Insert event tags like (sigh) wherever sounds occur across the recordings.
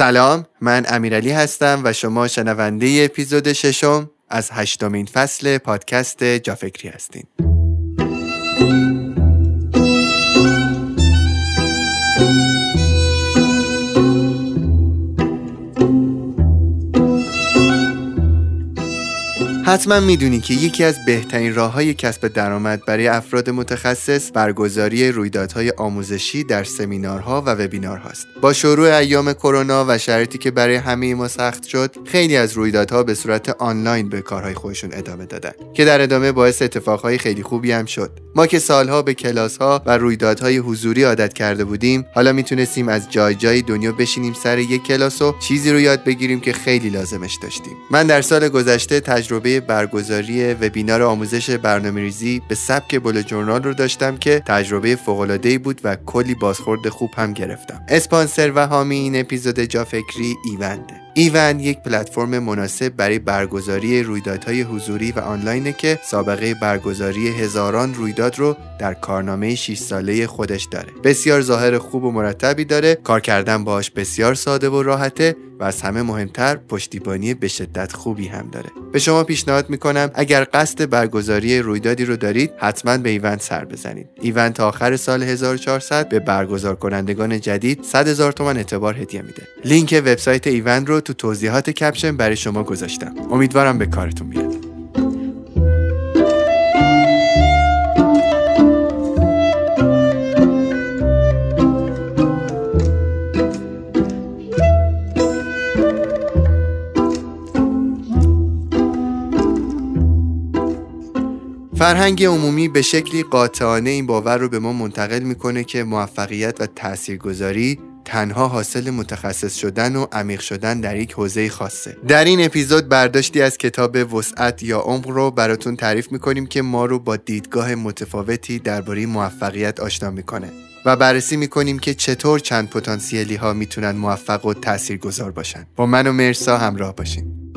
سلام من امیرعلی هستم و شما شنونده اپیزود ششم از هشتمین فصل پادکست جافکری هستین. حتما می‌دونی که یکی از بهترین راه های کسب درآمد برای افراد متخصص برگزاری رویدادهای آموزشی در سمینارها و وبینارهاست. با شروع ایام کرونا و شرایطی که برای همه ما سخت شد، خیلی از رویدادها به صورت آنلاین به کارهای خودشون ادامه دادن که در ادامه باعث اتفاقهای خیلی خوبی هم شد. ما که سالها به کلاسها و رویدادهای حضوری عادت کرده بودیم، حالا می‌تونستیم از جای جای دنیا بشینیم سر یک کلاس و چیزی رو یاد بگیریم که خیلی لازمش داشتیم. من در سال گذشته تجربه برگزاری وبینار آموزش برنامه ریزی به سبک بول جورنال رو داشتم که تجربه فوق بود و کلی بازخورد خوب هم گرفتم. اسپانسر و حامی این اپیزود جا فکری ایونده. ایون یک پلتفرم مناسب برای برگزاری رویدادهای حضوری و آنلاینه که سابقه برگزاری هزاران رویداد رو در کارنامه 6 ساله خودش داره. بسیار ظاهر خوب و مرتبی داره، کار کردن باهاش بسیار ساده و راحته و از همه مهمتر پشتیبانی به شدت خوبی هم داره. به شما پیشنهاد می‌کنم اگر قصد برگزاری رویدادی رو دارید حتما به ایوند سر بزنید. ایوند تا آخر سال 1400 به برگزار کنندگان جدید 100 هزار تومان اعتبار هدیه میده. لینک وبسایت ایوند رو تو توضیحات caption برای شما گذاشتم. امیدوارم به کارتون بیاد فرهنگ عمومی به شکلی قاطعانه این باور رو به ما منتقل می‌کنه که موفقیت و تاثیرگذاری تنها حاصل متخصص شدن و عمیق شدن در یک حوزه خاصه. در این اپیزود برداشتی از کتاب وسعت یا عمق رو براتون تعریف می‌کنیم که ما رو با دیدگاه متفاوتی درباره موفقیت آشنا می‌کنه و بررسی می‌کنیم که چطور چند پتانسیلی ها می‌تونن موفق و تاثیرگذار باشن. با من و مرسا همراه باشین.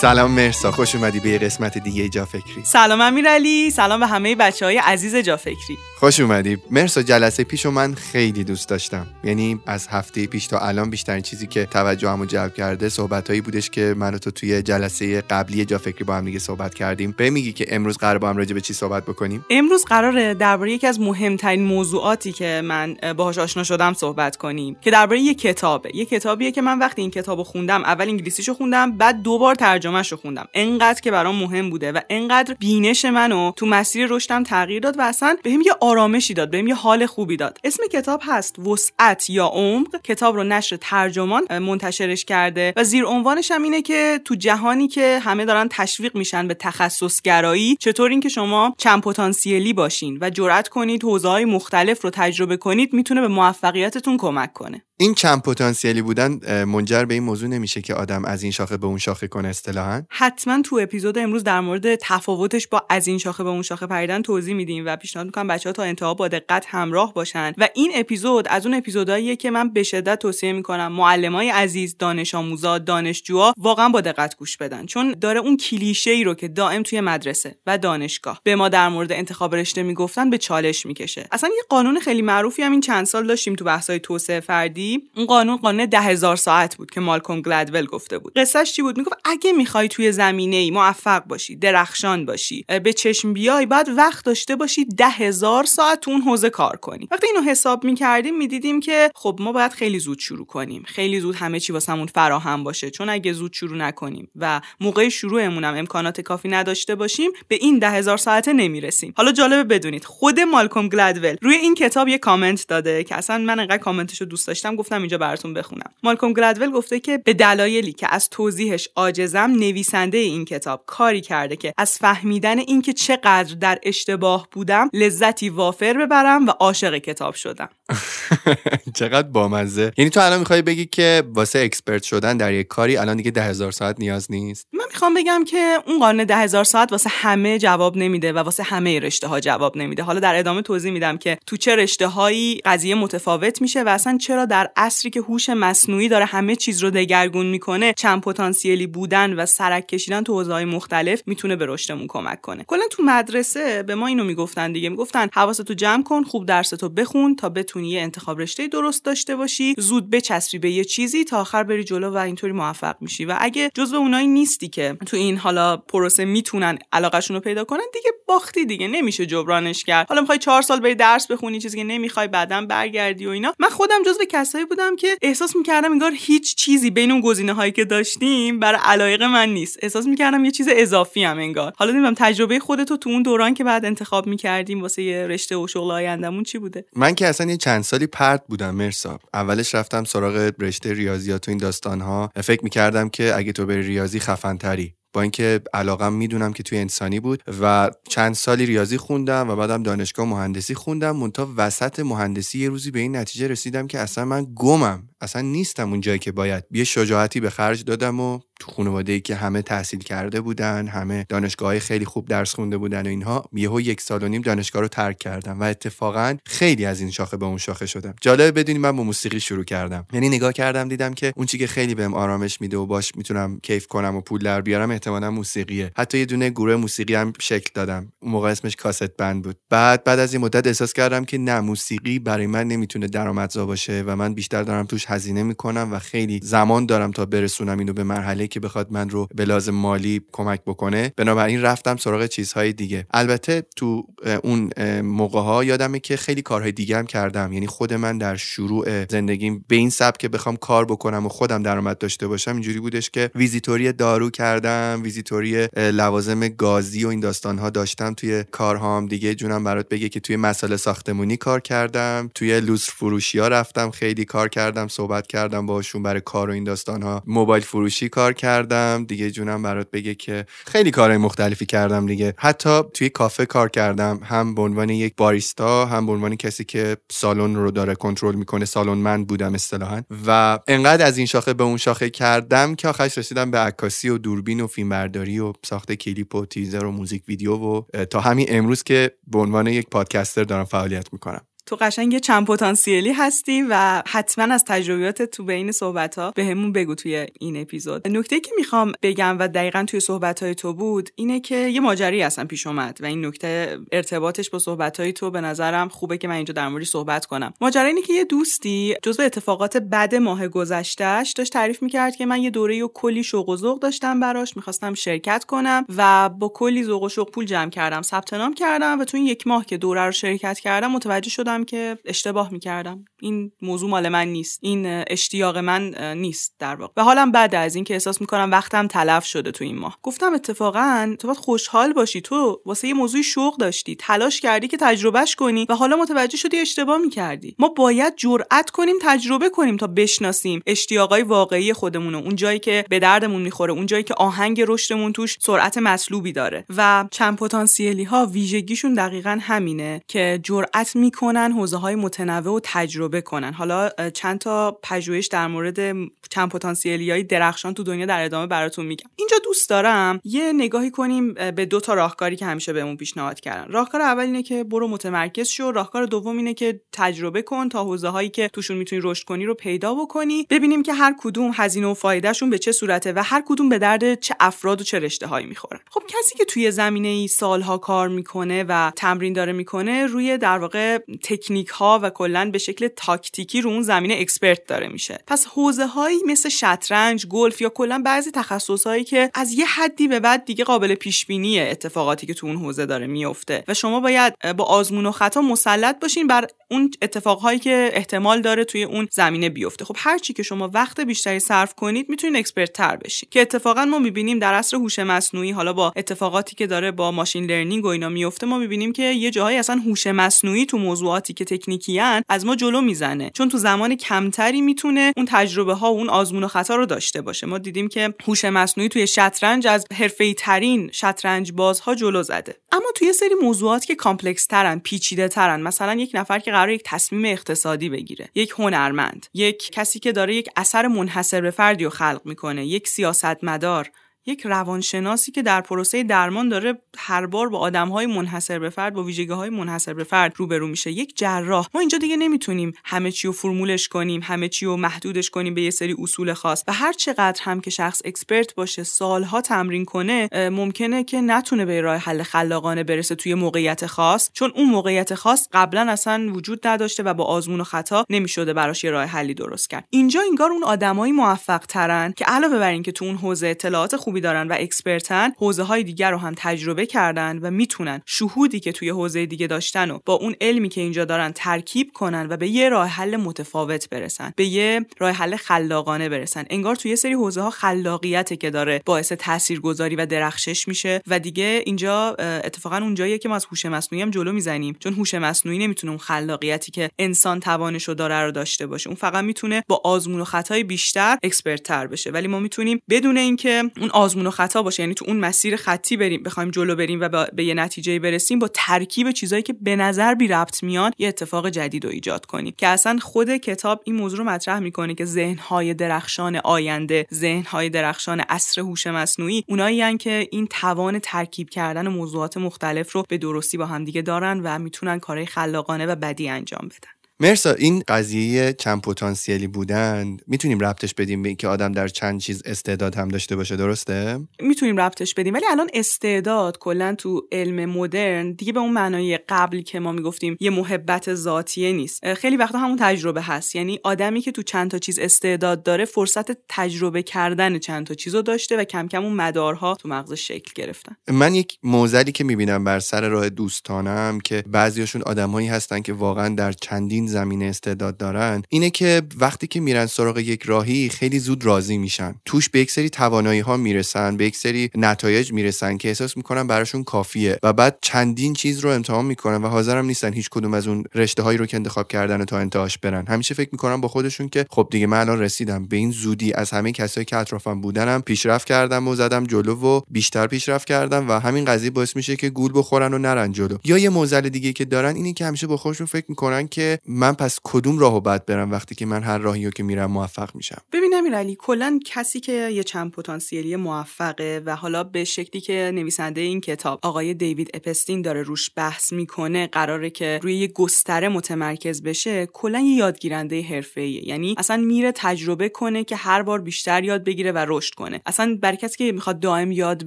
سلام مرسا. خوش اومدی به قسمت دیگه جا فکری سلام امیرعلی. سلام به همه بچه های عزیز جا فکری خوش اومدی. مرسا جلسه پیش من خیلی دوست داشتم. یعنی از هفته پیش تا الان بیشترین چیزی که توجهمو جلب کرده صحبتهایی بودش که من تو توی جلسه قبلی جا فکری با هم دیگه صحبت کردیم. به میگی که امروز قرار با هم راجع به چی صحبت بکنیم؟ امروز قراره درباره یکی از مهمترین موضوعاتی که من باهاش آشنا شدم صحبت کنیم که درباره یه کتابه. یه کتابیه که من وقتی این کتابو خوندم اول انگلیسیشو خوندم بعد دوبار ترجمهشو خوندم. انقدر که برام مهم بوده و انقدر بینش منو تو مسیر رشدم تغییر داد و اصلا بهم یه آرامشی داد بهم یه حال خوبی داد. اسم کتاب هست وسعت یا عمق. کتاب رو نشر ترجمان منتشرش کرده و زیر عنوانش هم اینه که تو جهانی که همه دارن تشویق میشن به تخصصگرایی چطور اینکه شما چند پتانسیلی باشین و جرأت کنید حوزه‌های مختلف رو تجربه کنید می‌تونه به موفقیتتون کمک کنه. این چند پتانسیلی بودن منجر به این موضوع نمیشه که آدم از این شاخه به اون شاخه کنه اصطلاحا؟ حتما تو اپیزود امروز در مورد تفاوتش با از این شاخه به اون شاخه پریدن توضیح میدیم و پیشنهاد می‌کنم بچه ها تا انتها با دقت همراه باشن. و این اپیزود از اون اپیزودهاییه که من به شدت توصیه می‌کنم معلمای عزیز دانش آموزا دانشجوها واقعا با دقت گوش بدن. چون داره اون کلیشه ای رو که دائم توی مدرسه و دانشگاه به ما در مورد انتخاب رشته می‌گفتن به چالش می‌کشه. اصلا یه قانون خیلی معروفی هم این چند سال داشتیم تو بحث‌های توسعه فردی. اون قانون قانون ده هزار ساعت بود که مالکوم گلدول گفته بود. قصهش چی بود؟ می‌گفت اگه می‌خوای توی زمینه ای موفق باشی درخشان باشی به چشم بیای بعد وقت داشته باشی ده هزار ساعت تو اون حوزه کار کنی وقتی اینو حساب می‌کردیم می‌دیدیم که خب ما باید خیلی زود شروع کنیم. خیلی زود همه چی واسمون فراهم باشه. چون اگه زود شروع نکنیم و موقع شروعمون هم امکانات کافی نداشته باشیم به این ده هزار ساعته نمی‌رسیم. حالا جالبه بدونید خود مالکوم گلدول روی این کتاب یه کامنت داده که اصلا من انقدر کامنتشو دوست داشتم گفتم اینجا براتون بخونم. مالکوم گلدول گفته که به دلایلی که از توضیحش عاجزم نویسنده این کتاب کاری کرده که از فهمیدن اینکه چقدر در اشتباه بودم لذتی وافر ببرم و عاشق کتاب شدم. (laughs) (laughs) چقدر بامزه. یعنی تو الان می‌خوای بگی که واسه اکسپرت شدن در یک کاری الان دیگه ده هزار ساعت نیاز نیست؟ من می‌خوام بگم که اون قانون ده هزار ساعت واسه همه جواب نمیده و واسه همه رشته ها جواب نمیده. حالا در ادامه توضیح میدم که تو چه رشته هایی قضیه متفاوت میشه و اصلا چرا در عصری که هوش مصنوعی داره همه چیز رو دگرگون می‌کنه چند پتانسیلی بودن و سرک کشیدن تو حوزه‌های مختلف می‌تونه به رشدمون کمک کنه. کلا تو مدرسه به ما اینو می‌گفتن دیگه. می‌گفتن حواستو جمع کن خوب درستو بخون تا بتونی انتخاب رشته درست داشته باشی زود بچسبی به یه چیزی تا آخر بری جلو و اینطوری موفق میشی. و اگه جزو اونایی نیستی که تو این حالا پروسه می‌تونن علاقهشون رو پیدا کنن دیگه باختی دیگه نمیشه جبرانش کرد. حالا می‌خوای چهار سال بری درس بخونی چیزی که نمی‌خوای بعدا برگردی و اینا. من خودم جزو کسایی بودم که احساس می‌کردم انگار هیچ چیزی بین اون گزینه هایی که داشتیم برای علایق من نیست. احساس می‌کردم یه چیز اضافی هم انگار. حالا نمی‌دونم تجربه خودتو تو اون دوران که بعد انتخاب می‌کردیم واسه یه رشته و شغل آیندهمون چی بوده؟ من که اصلا یه چند سالی پرت بودم مرسا. اولش رفتم سراغ رشته ریاضیات و این داستان ها فکر می‌کردم که اگه تو بری ریاضی خفن تری با اینکه علاقم می‌دونم که توی انسانی بود و چند سالی ریاضی خوندم و بعدم دانشگاه مهندسی خوندم منتها وسط مهندسی یه روزی به این نتیجه رسیدم که اصلا من گمم. اصلا نیستم اون جایی که باید. یه شجاعتی به خرج دادم و تو خانواده ای که همه تحصیل کرده بودن همه دانشگاه خیلی خوب درس خونده بودن و اینها یهو یک سال و نیم دانشگاه رو ترک کردم و اتفاقا خیلی از این شاخه به اون شاخه شدم. جالب بدونی من با موسیقی شروع کردم. یعنی نگاه کردم دیدم که اون چی که خیلی بهم آرامش میده و باش می‌تونم کیف کنم و پول در بیارم احتمالا موسیقیه. حتی یه دونه گروه موسیقی هم شکل دادم. اون موقع اسمش کاست بند بود. بعد بعد از این مدت احساس کردم که نه موسیقی برای من نمی‌تونه درآمدزا باشه و من بیشتر دارم توش هزینه می‌کنم و خیلی زمان دارم تا برسونم اینو به مرحله که بخواد من رو به لازم مالی کمک بکنه. بنابراین رفتم سراغ چیزهای دیگه. البته تو اون موقع ها یادمه که خیلی کارهای دیگه هم کردم. یعنی خود من در شروع زندگیم به این سبک که بخوام کار بکنم و خودم درآمد داشته باشم اینجوری بودش که ویزیتوری دارو کردم ویزیتوری لوازم گازی و این داستان ها داشتم توی کارهام. دیگه جونم برات بگه که توی مسائل ساختمونی کار کردم. توی لوس فروشی ها رفتم خیلی کار کردم. صحبت کردم باشون برای کار و این داستان ها موبایل فروشی کار کردم. دیگه جونم برات بگه که خیلی کارهای مختلفی کردم دیگه. حتی توی کافه کار کردم. هم به عنوان یک باریستا هم به عنوان کسی که سالن رو داره کنترل می‌کنه. سالن من بودم اصطلاحا. و انقدر از این شاخه به اون شاخه کردم که آخرش رسیدم به عکاسی و دوربین و فیلمبرداری و ساخت کلیپ و تیزر و موزیک ویدیو و تا همین امروز که به عنوان یک پادکستر دارم فعالیت می‌کنم. تو قشنگ چند پتانسیلی هستی و حتما از تجربیات تو بین صحبت ها به همون بگو توی این اپیزود. نکته که می‌خوام بگم و دقیقا توی صحبت های تو بود اینه که یه ماجری اصلا پیش اومد و این نکته ارتباطش با صحبت های تو به نظرم خوبه که من اینجا در موردش صحبت کنم. ماجرا اینه که یه دوستی جزو اتفاقات بد ماه گذشتهش داشت تعریف می‌کرد که من یه دوره و کلی شوق و ذوق داشتم براش می‌خواستم شرکت کنم و با کلی ذوق و شوق پول جمع کردم ثبت نام کردم و تو این یک ماه که دوره رو شرکت کردم متوجه شدم که اشتباه می‌کردم. این موضوع مال من نیست. این اشتیاق من نیست در واقع. و حالم بعد از اینکه احساس می‌کنم وقتم تلف شده تو این ماه. گفتم اتفاقا تو باید خوشحال باشی. تو واسه یه موضوعی شوق داشتی. تلاش کردی که تجربهش کنی و حالا متوجه شدی اشتباه می‌کردی. ما باید جرأت کنیم تجربه کنیم تا بشناسیم اشتیاقای واقعی خودمون اون جایی که به دردمون می‌خوره اون جایی که آهنگ رشدمون توش سرعت مطلوبی داره. و چند پتانسیلی ها ویژگیشون دقیقا همینه که جرأت می‌کنن حوزه های متنوع و تجربه کنن. حالا چند تا پژوهش در مورد چند پتانسیلی های درخشان تو دنیا در ادامه براتون میگم. اینجا دوست دارم یه نگاهی کنیم به دو تا راهکاری که همیشه بهمون پیشنهاد کردن. راهکار اول اینه که برو متمرکز شو. راهکار دوم اینه که تجربه کن تا حوزه هایی که توشون می‌تونی رشد کنی رو پیدا بکنی. ببینیم که هر کدوم هزینه و فایدهشون به چه صورته و هر کدوم به درد چه افراد و چه رشته هایی می‌خورن. خب کسی که توی زمینه ای سالها کار می‌کنه و تمرین داره می‌کنه روی در واقع تکنیک ها و کلا به شکل تاکتیکی رو اون زمینه expert داره میشه. پس حوزه هایی مثل شطرنج گلف یا کلا بعضی تخصص هایی که از یه حدی به بعد دیگه قابل پیش بینی اتفاقاتی که تو اون حوزه داره میفته و شما باید با آزمون و خطا مسلط باشین بر اون اتفاقهایی که احتمال داره توی اون زمینه بیفته. خب هر چی که شما وقت بیشتری صرف کنید می‌تونید expert تر بشین. که اتفاقا ما می‌بینیم در عصر هوش مصنوعی حالا با اتفاقاتی که داره با machine learning و اینا میفته ما می‌بینیم که یه جاهایی اصلا هوش مصنوعی تو موضوعات موضوعاتی که تکنیکیان از ما جلو می‌زنه. چون تو زمان کمتری می‌تونه اون تجربه ها و اون آزمون و خطا رو داشته باشه. ما دیدیم که هوش مصنوعی توی شطرنج از حرفه‌ای ترین شطرنج بازها جلو زده. اما توی سری موضوعات که complex ترن پیچیده ترن مثلا یک نفر که قرار یک تصمیم اقتصادی بگیره یک هنرمند یک کسی که داره یک اثر منحصر به فردی رو خلق می‌کنه یک سیاستمدار یک روانشناسی که در پروسه درمان داره هر بار با آدمهای منحصر به فرد با ویژگی های منحصر به فرد روبرو میشه. یک جراح. ما اینجا دیگه نمی‌تونیم همه چی رو فرمولش کنیم همه چی رو محدودش کنیم به یه سری اصول خاص. و هر چقدر هم که شخص expert باشه سالها تمرین کنه ممکنه که نتونه به راه حل خلاقانه برسه توی موقعیت خاص. چون اون موقعیت خاص قبلا اصلا وجود نداشته و با آزمون و خطا نمی‌شده براش یه راه حلی درست کرد. اینجا انگار اون آدمایی موفق ترن که علاوه بر اینکه تو اون حوزه اطلاعات خوبی دارن و expert ن حوزه های دیگر رو هم تجربه کردن و می‌تونن شهودی که توی حوزه دیگه داشتن و با اون علمی که اینجا دارن ترکیب کنن و به یه راه حل متفاوت برسن به یه راه حل خلاقانه برسن. انگار توی سری حوزه ها خلاقیته که داره باعث تاثیرگذاری و درخشش میشه و دیگه اینجا اتفاقا اونجاییه که ما از هوش مصنوعی هم جلو می‌زنیم. چون هوش مصنوعی نمی‌تونه اون خلاقیتی که انسان توانش رو داره رو داشته باشه. اون فقط می‌تونه با آزمون و خطای بیشتر expert تر بشه. ولی ما می‌تونیم بدون اینکه اون آزمون و خطا باشه. یعنی تو اون مسیر خطی بریم بخوایم جلو بریم و به یه نتیجه برسیم با ترکیب چیزایی که به نظر بی ربط میان یه اتفاق جدید رو ایجاد کنیم. که اصلا خود کتاب این موضوع رو مطرح می‌کنه که ذهنهای درخشان آینده ذهنهای درخشان عصر هوش مصنوعی اونایی که این توان ترکیب کردن موضوعات مختلف رو به درستی با همدیگه دارن و می‌تونن کارهای خلاقانه و بدی انجام بدن. مرسا این قضیه چند پتانسیلی بودن می‌تونیم ربطش بدیم به اینکه آدم در چند چیز استعداد هم داشته باشه درسته؟ می‌تونیم ربطش بدیم ولی الان استعداد کلا تو علم مدرن دیگه به اون معنای قبلی که ما می‌گفتیم یه محبت ذاتیه نیست. خیلی وقتا همون تجربه هست. یعنی آدمی که تو چند تا چیز استعداد داره فرصت تجربه کردن چند تا چیزو داشته و کم کم اون مدارها تو مغزش شکل گرفتن. من یک موزلی که می‌بینم بر سر راه دوستانم که بعضیاشون آدمایی هستن که واقعا در چندین زمینه استعداد دارن اینه که وقتی که میرن سراغ یک راهی خیلی زود راضی میشن. توش به یک سری توانایی ها می‌رسن به یک سری نتایج می‌رسن که احساس می‌کنن براشون کافیه. و بعد چندین چیز رو امتحان می‌کنن و حاضرم نیستن هیچ کدوم از اون رشته هایی رو که انتخاب کردن تا انتهاش برن. همیشه فکر می‌کنن با خودشون که خب دیگه من الان رسیدم. به این زودی از همه کسایی که اطرافم بودنم پیشرفت کردم و زدم جلو و بیشتر پیشرفت کردم و همین قضیه باعث میشه که گول بخورن و نرن جلو. یا یه موزل دیگه که دارن اینی که همیشه با خودشون فکر می‌کنن که من پس کدوم راهو بعد برم وقتی که من هر راهی رو که میرم موفق میشم؟ ببین امیرعلی کلا کسی که یه چند پتانسیلی موفقه و حالا به شکلی که نویسنده این کتاب آقای دیوید اپستین داره روش بحث می‌کنه قراره که روی یه گستره متمرکز بشه کلا یه یادگیرنده حرفه‌ایه. یعنی اصلا میره تجربه کنه که هر بار بیشتر یاد بگیره و رشد کنه. اصلا برای کسی که می‌خواد دائم یاد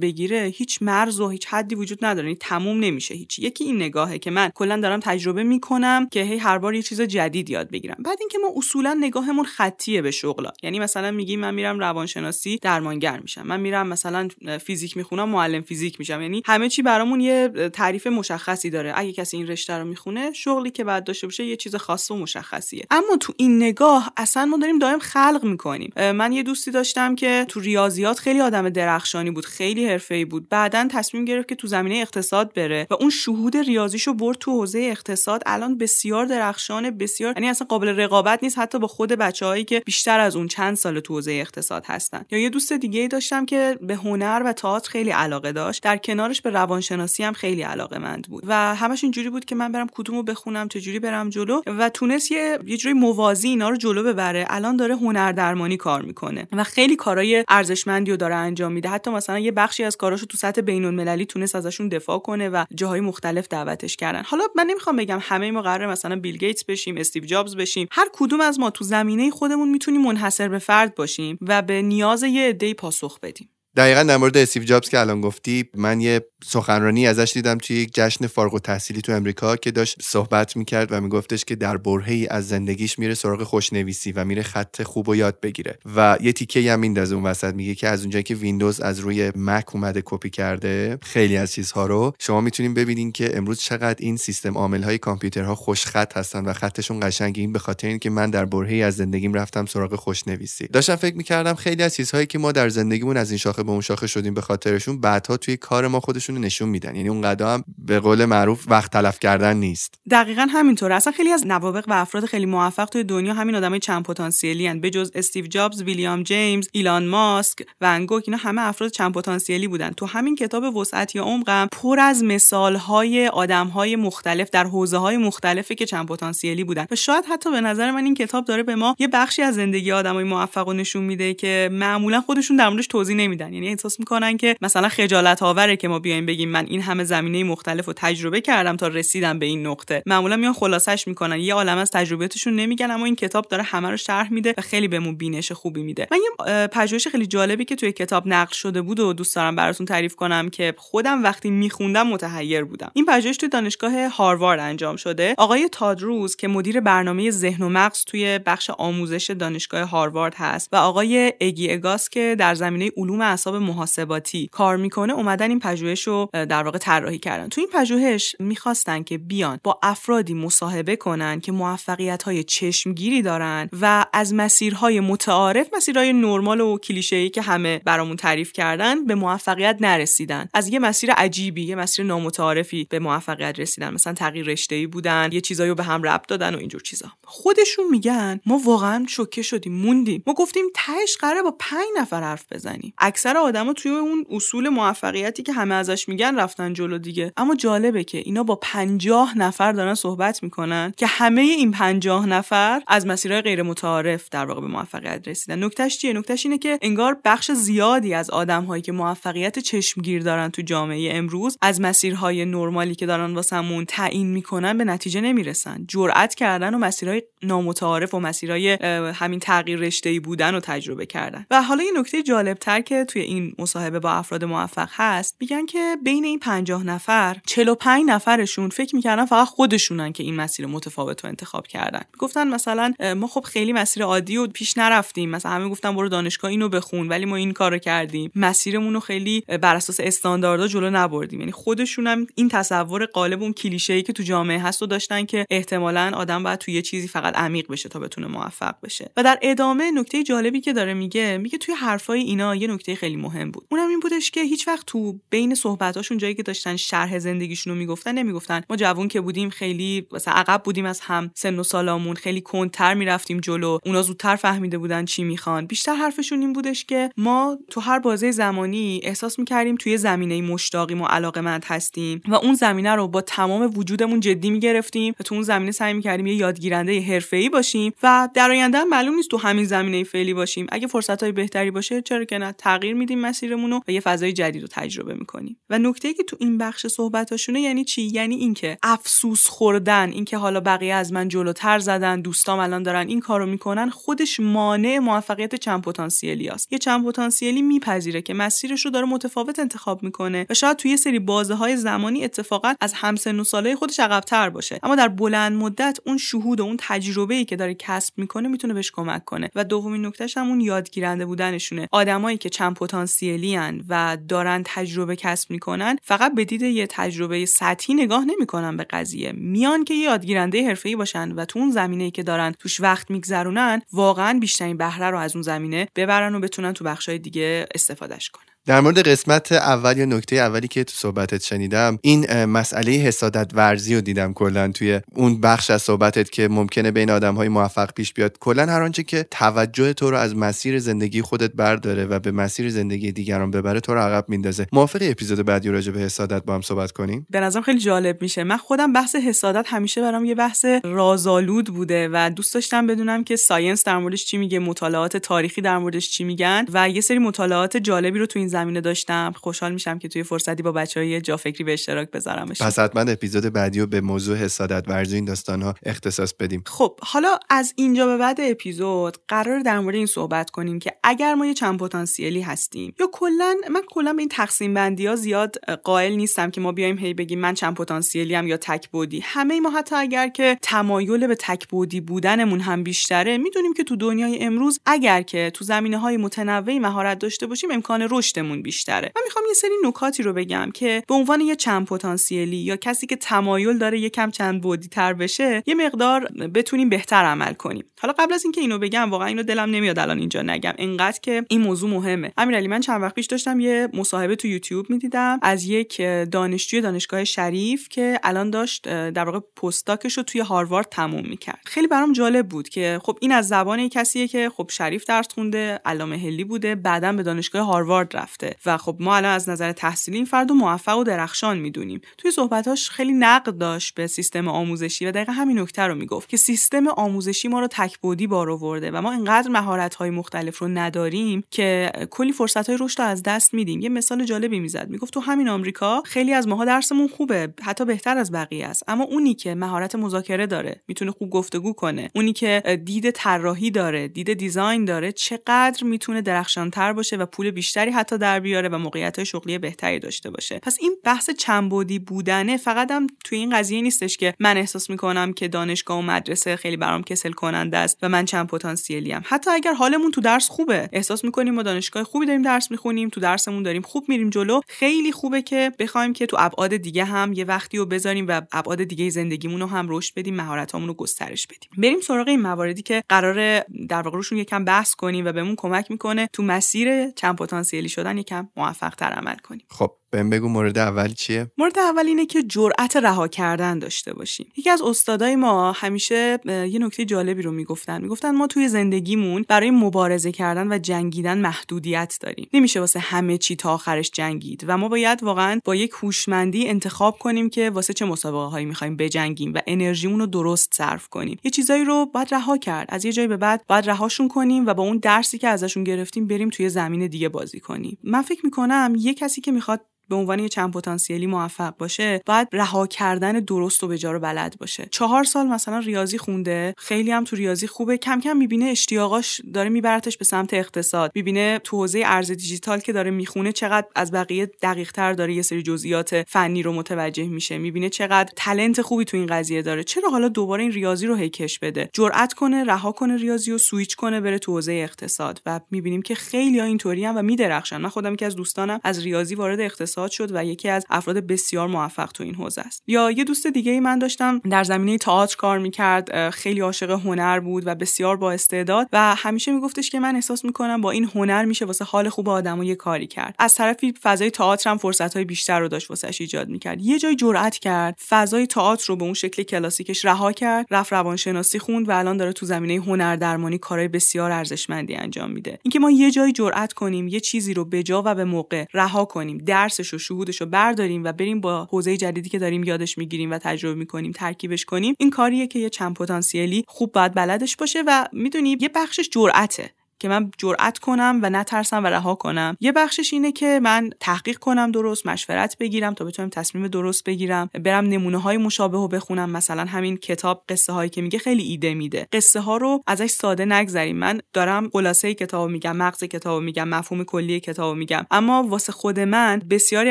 بگیره هیچ مرز و هیچ حدی وجود نداره. یعنی تموم نمیشه هیچ. یکی این نگاهه که من کلا دارم تجربه می‌کنم که هی هر بار یه جدید یاد بگیرم. بعد اینکه ما اصولا نگاهمون خطیه به شغلا. یعنی مثلا میگیم من میرم روانشناسی درمانگر میشم. من میرم مثلا فیزیک می‌خونم معلم فیزیک میشم. یعنی همه چی برامون یه تعریف مشخصی داره. اگه کسی این رشته رو می‌خونه شغلی که بعد داشته باشه یه چیز خاص و مشخصیه. اما تو این نگاه اصلا ما داریم دائم خلق می‌کنیم. من یه دوستی داشتم که تو ریاضیات خیلی آدم درخشانی بود خیلی حرفه‌ای بود. بعدا تصمیم گرفت که تو زمینه اقتصاد بره و اون شهود ریاضیشو برد تو حوزه اقتصاد. الان بسیار درخشان بسیار یعنی اصلا قابل رقابت نیست حتی با خود بچههایی که بیشتر از اون چند سال تو حوزه اقتصاد هستن. یا یه دوست دیگه ای داشتم که به هنر و تئاتر خیلی علاقه داشت. در کنارش به روانشناسی هم خیلی علاقه مند بود. و همش اینجوری بود که من برم کدومو بخونم چجوری برم جلو. و تونست یه یه جوری موازی اینا رو جلو ببره. الان داره هنر درمانی کار می‌کنه. و خیلی کارهای ارزشمندی رو داره انجام میده. حتی مثلا یه بخشی از کاراشو تو سطح بین المللی تونست ازشون دفاع کنه و جاهای مختلف دعوتش کردن. حالا من نمی‌خوام بگم همه ما قراره مثلا بیل گیتس بشیم استیو جابز بشیم. هر کدوم از ما تو زمینه خودمون می‌تونیم منحصر به فرد باشیم و به نیاز یه عده‌ای پاسخ بدیم. دقیقا در مورد استیو جابز که الان گفتی من یه سخنرانی ازش دیدم توی یک جشن فارغ التحصیلی تو امریکا که داشت صحبت می‌کرد و میگفتش که در برهه از زندگیش میره سراغ خوشنویسی و میره خط خوب و یاد بگیره. و یه تیکه هم میندازه اون وسط میگه که از اونجایی که ویندوز از روی مک اومده کپی کرده خیلی از چیزها رو شما می‌تونین ببینین که امروز چقدر این سیستم عامل های کامپیوترها خوش خط هستن و خطشون قشنگه. این به خاطر اینکه من در برهه از زندگیم رفتم سراغ خوشنویسی. داشتم فکر می‌کردم خیلی از چیزهایی که ما در زندگیمون از این شاخه به اون شاخه شدیم به خاطرشون بعدها توی کار ما خودشون نشون میدن. یعنی اون قدم به قول معروف وقت تلف کردن نیست. دقیقا همینطور اصلا خیلی از نوابق و افراد خیلی موفق توی دنیا همین آدمای چند پتانسیلی ان به جز استیو جابز ویلیام جیمز ایلان ماسک ونگوک اینا همه افراد چند پتانسیلی بودن. تو همین کتاب وسعت یا عمقم پر از مثال های آدم های مختلف در حوزه های مختلفی که چند پتانسیلی بودن. و شاید حتی به نظر من این کتاب داره به ما یه بخشی از زندگی آدمای موفق نشون میده که معمولا خودشون در موردش توضیح نمیدن. یعنی احساس می‌کنن که مثلا خجالت آوره که ما بیایم بگیم من این همه زمینه مختلف رو تجربه کردم تا رسیدم به این نقطه. معمولا میان خلاصش می‌کنن. یه عالم از تجربیاتشون نمیگن اما این کتاب داره همه رو شرح میده و خیلی بهمون بینش خوبی میده. من یه پژوهش خیلی جالبی که توی کتاب نقل شده بود و دوست دارم براتون تعریف کنم که خودم وقتی میخوندم متحیر بودم. این پژوهش توی دانشگاه هاروارد انجام شده. آقای تادروز که مدیر برنامه ذهن و مغز توی بخش آموزش دانشگاه هاروارد هست و آقای اگی اگاس که در زمینه علوم اعصاب محاسباتی کار می‌کنه اومدن این پژوهش رو در واقع طراحی کردن. تو این پژوهش می‌خواستن که بیان با افرادی مصاحبه کنن که موفقیت های چشمگیری دارن و از مسیرهای متعارف مسیرهای نرمال و کلیشه‌ای که همه برامون تعریف کردن به موفقیت نرسیدن. از یه مسیر عجیبی یه مسیر نامتعارفی به موفقیت رسیدن. مثلا تغییر رشته بودن یه چیزایی رو به هم ربط دادن و اینجور چیزا. خودشون میگن ما واقعا شوکه شدیم موندیم. ما گفتیم تهش قراره با پنج نفر حرف بزنیم. اکثر آدما توی اون اصول موفقیتی که همه ازش میگن رفتن جلو دیگه. اما جالبه که اینا با پنجاه نفر دارن صحبت می‌کنن که همه این پنجاه نفر از مسیرهای غیر متعارف در واقع به موفقیت رسیدن. نکتهش چیه؟ نکتهش اینه که انگار بخش زیادی از آدمهایی که موفقیت چشمگیر دارن تو جامعه امروز از مسیرهای نرمالی که دارن واسمون تعیین می‌کنن به نتیجه نمی‌رسن. جرأت کردن و مسیرهای نامتعارف و مسیرهای همین تغییر رشته بودن و تجربه کردن. و حالا یه نکته جالب تر که توی این مصاحبه با افراد موفق هست میگن که بین این 50 نفر 45 نفرشون فکر می‌کردن فقط خودشونن که این مسیر متفاوت رو انتخاب کردن. گفتن مثلا ما خب خیلی مسیر عادی و پیش نرفتیم. مثلا همه گفتن برو دانشگاه اینو بخون ولی ما این کارو کردیم. مسیرمون رو خیلی بر اساس استانداردها جلو نبردیم. یعنی خودشون هم این تصور قالب اون کلیشه‌ای که تو جامعه هست و داشتن که احتمالا آدم باید توی یه چیزی فقط عمیق بشه تا بتونه موفق بشه. و در ادامه نکته جالبی که داره میگه میگه توی حرفای اینا یه نکته خیلی مهم بود. اونم این بودش که هیچ وقت تو بین صحبتاشون جایی که داشتن شرح زندگیشون رو می‌گفتن نمی‌گفتن. ما جوون که بودیم خیلی مثلا عقب بودیم از هم سن و سالامون خیلی کندتر می‌رفتیم جلو. اونا زودتر فهمیده بودن چی می‌خوان. بیشتر حرفشون این بودش که ما تو هر بازه زمانی احساس می‌کردیم توی زمینه مشتاقیم و علاقمند هستیم و اون زمینه رو با تمام وجودمون جدی می‌گرفتیم و تو اون زمینه سعی می‌کردیم یه یادگیرنده حرفه‌ای باشیم و در آینده معلوم نیست تو همین زمینه فعلی باشیم. اگه فرصت های بهتری باشه چرا که نه؟ تغییر میدیم مسیرمون رو و یه فضای جدید رو تجربه می‌کنیم. و نکته که تو این بخش صحبتاشونه یعنی چی؟ یعنی اینکه افسوس خوردن اینکه حالا بقیه از من جلوتر زدن دوستام الان دارن این کارو می‌کنن خودش مانع موفقیت چند پتانسیلی است یه چند پتانسیلی میپذیره که مسیرش رو داره متفاوت انتخاب می‌کنه و شاید توی یه سری بازه های زمانی اتفاقا از همسن و ساله خودش عقبتر باشه. اما در بلند مدت اون شهود و اون تجربه ای که داره کسب می‌کنه می‌تونه بهش کمک کنه. و دومین نکتهش هم اون یادگیرنده بودنشونه. آدمایی که چند پتانسیلی و دارن تجربه کسب می‌کنن فقط به دید یه تجربه سطحی نگاه نمی‌کنن به قضیه. میان که یه یادگیرنده حرفه‌ای باشن و تو اون زمینه‌ای که دارن توش وقت میگذرونن واقعا بیشترین بهره رو از اون زمینه ببرن و بتونن تو بخشای دیگه استفادهش کنن. در مورد قسمت اول یا نکته اولی که تو صحبتت شنیدم این مسئله حسادت ورزی رو دیدم کلا توی اون بخش از صحبتت که ممکنه بین آدم های موفق پیش بیاد. کلا هر آنچه که توجه تو رو از مسیر زندگی خودت برداره و به مسیر زندگی دیگران ببره تو رو عقب میندازه. موافق اپیزود بعدی راجع به حسادت با هم صحبت کنیم؟ به نظرم خیلی جالب میشه. من خودم بحث حسادت همیشه برام یه بحث رازآلود بوده و دوست داشتم بدونم که ساینس در موردش چی میگه مطالعات تاریخی در موردش چی میگن و یه سری مطالعات جالبی رو تو این زمینه داشتم. خوشحال میشم که توی فرصتی با بچه های جا فکری به اشتراک بذارمش. پس حتما اپیزود بعدی رو به موضوع حسادت ورزی این داستان ها اختصاص بدیم. خب حالا از اینجا به بعد اپیزود قرار در مورد این صحبت کنیم که اگر ما یه چند پتانسیلی هستیم یا کلا من کلا به این تقسیم بندی ها زیاد قائل نیستم که ما بیایم هی بگیم من چند پتانسیلی هم یا تک بودی. همه ما حتی اگر که تمایل به تک بودی بودنمون هم بیشتره می‌دونیم که تو دنیای امروز اگر که تو زمینه های متنوعی مهارت داشته باشیم امکان رشد خودمون بیشتره. من می‌خوام یه سری نکاتی رو بگم که به عنوان یه چند پتانسیلی یا کسی که تمایل داره یکم چند بودی تر بشه یه مقدار بتونیم بهتر عمل کنیم. حالا قبل از اینکه اینو بگم واقعا اینو دلم نمیاد الان اینجا نگم. انقدر که این موضوع مهمه. امیرعلی من چند وقت پیش داشتم یه مصاحبه تو یوتیوب می‌دیدم از یک دانشجوی دانشگاه شریف که الان داشت در واقع پستاکش رو توی هاروارد تموم می‌کرد. خیلی برام جالب بود که خب این از زبان کسیه که خب شریف درس خونده علامه هلی بوده بعدا به دانشگاه هاروارد رفته و خب ما الان از نظر تحصیلی این فرد موفق و درخشان می‌دونیم. توی صحبتاش خیلی نقد داشت به سیستم آموزشی و دقیقا همین نکته رو می‌گفت که سیستم آموزشی ما رو تکبودی بار آورده و ما اینقدر مهارت های مختلف رو نداریم که کلی فرصت های رشد رو از دست میدیم. یه مثال جالبی می‌زد. می‌گفت تو همین آمریکا خیلی از ماها درسمون خوبه حتی بهتر از بقیه است. اما اونی که مهارت مذاکره داره می‌تونه خوب گفتگو کنه. اونی که دید طراحی داره دید دیزاین داره چقدر می‌تونه درخشانتر باشه و پول بیشتری حتی در بیاره و موقعیت شغلی بهتری داشته باشه. پس این بحث چنبودی بودنه فقط هم توی این قضیه نیستش که من احساس می‌کنم که دانشگاه و مدرسه خیلی برام کسل کننده است و من چند پتانسیلی حتی اگر حالمون تو درس خوبه احساس می‌کنیم ما دانشگاه خوبی داریم درس می‌خونیم تو درسمون داریم خوب میریم جلو خیلی خوبه که بخوایم که تو ابعاد دیگه هم یه وقتی رو بذاریم و ابعاد دیگه زندگیمون رو هم رشد بدیم مهارتامون رو گسترش بدیم. بریم سراغ این مواردی که قرار در واقع روشون یکم بحث کنیم و بهمون کمک می‌کنه تو مسیر چند پتانسیلی شدن یکم موفق تر عمل کنیم خب بهم بگو مورد اول چیه؟ مورد اول اینه که جرأت رها کردن داشته باشیم. یکی از استادای ما همیشه یه نکته جالبی رو می‌گفتن. می‌گفتن ما توی زندگیمون برای مبارزه کردن و جنگیدن محدودیت داریم. نمیشه واسه همه چی تا آخرش جنگید و ما باید واقعا با یک هوشمندی انتخاب کنیم که واسه چه مسابقه هایی می‌خوایم بجنگیم و انرژیمون رو درست صرف کنیم. یه چیزایی رو باید رها کرد. از یه جایی به بعد باید رهاشون کنیم و با اون درسی که ازشون گرفتیم بریم توی زمین دیگه بازی کنیم. من فکر می‌کنم یه کسی که می‌خواد به عنوان یه چند پتانسیلی موفق باشه باید رها کردن درست و به رو بلد باشه. چهار سال مثلا ریاضی خونده خیلی هم تو ریاضی خوبه. کم کم می‌بینه اشتیاقاش داره میبرتش به سمت اقتصاد. می‌بینه تو حوزه ارز دیجیتال که داره می‌خونه چقدر از بقیه دقیق تر داره یه سری جزئیات فنی رو متوجه میشه. می‌بینه چقدر تلنت خوبی تو این قضیه داره. چرا حالا دوباره این ریاضی رو هیکش بده؟ جرأت کنه رها کنه ریاضی و سویچ کنه بره تو حوزه اقتصاد. و می‌بینیم که خیلی ها اینطوری و میدرخشن. من خودم که از دوستانم از ریاضی وارد اقتصاد شد و یکی از افراد بسیار موفق تو این حوزه است. یا یه دوست دیگه ای من داشتم در زمینه تئاتر کار می‌کرد خیلی عاشق هنر بود و بسیار با استعداد و همیشه میگفتش که من احساس می‌کنم با این هنر میشه واسه حال خوب آدمو یه کاری کرد. از طرفی فضای تئاتر هم فرصت های بیشتر رو داشت واسش ایجاد می‌کرد. یه جای جرأت کرد فضای تئاتر رو به اون شکل کلاسیکش رها کرد رفت روانشناسی خوند و الان داره تو زمینه هنر درمانی کارهای بسیار ارزشمندی انجام میده. اینکه ما یه جای جرأت کنیم یه چیزی رو به جا و به موقع رها کنیم درسش و شهودش رو برداریم و بریم با حوزه جدیدی که داریم یادش می‌گیریم و تجربه می‌کنیم ترکیبش کنیم این کاریه که یه چند پتانسیلی خوب باید بلدش باشه و می‌دونی یه بخشش جرأته. که من جرأت کنم و نترسم و رها کنم. یه بخشش اینه که من تحقیق کنم درست مشورت بگیرم تا بتونم تصمیم درست بگیرم برم نمونه های مشابه رو بخونم. مثلا همین کتاب قصه هایی که میگه خیلی ایده میده. قصه ها رو ازش ساده نگذریم. من دارم خلاصه کتاب میگم مغز کتاب میگم مفهوم کلی کتاب میگم. اما واسه خود من بسیاری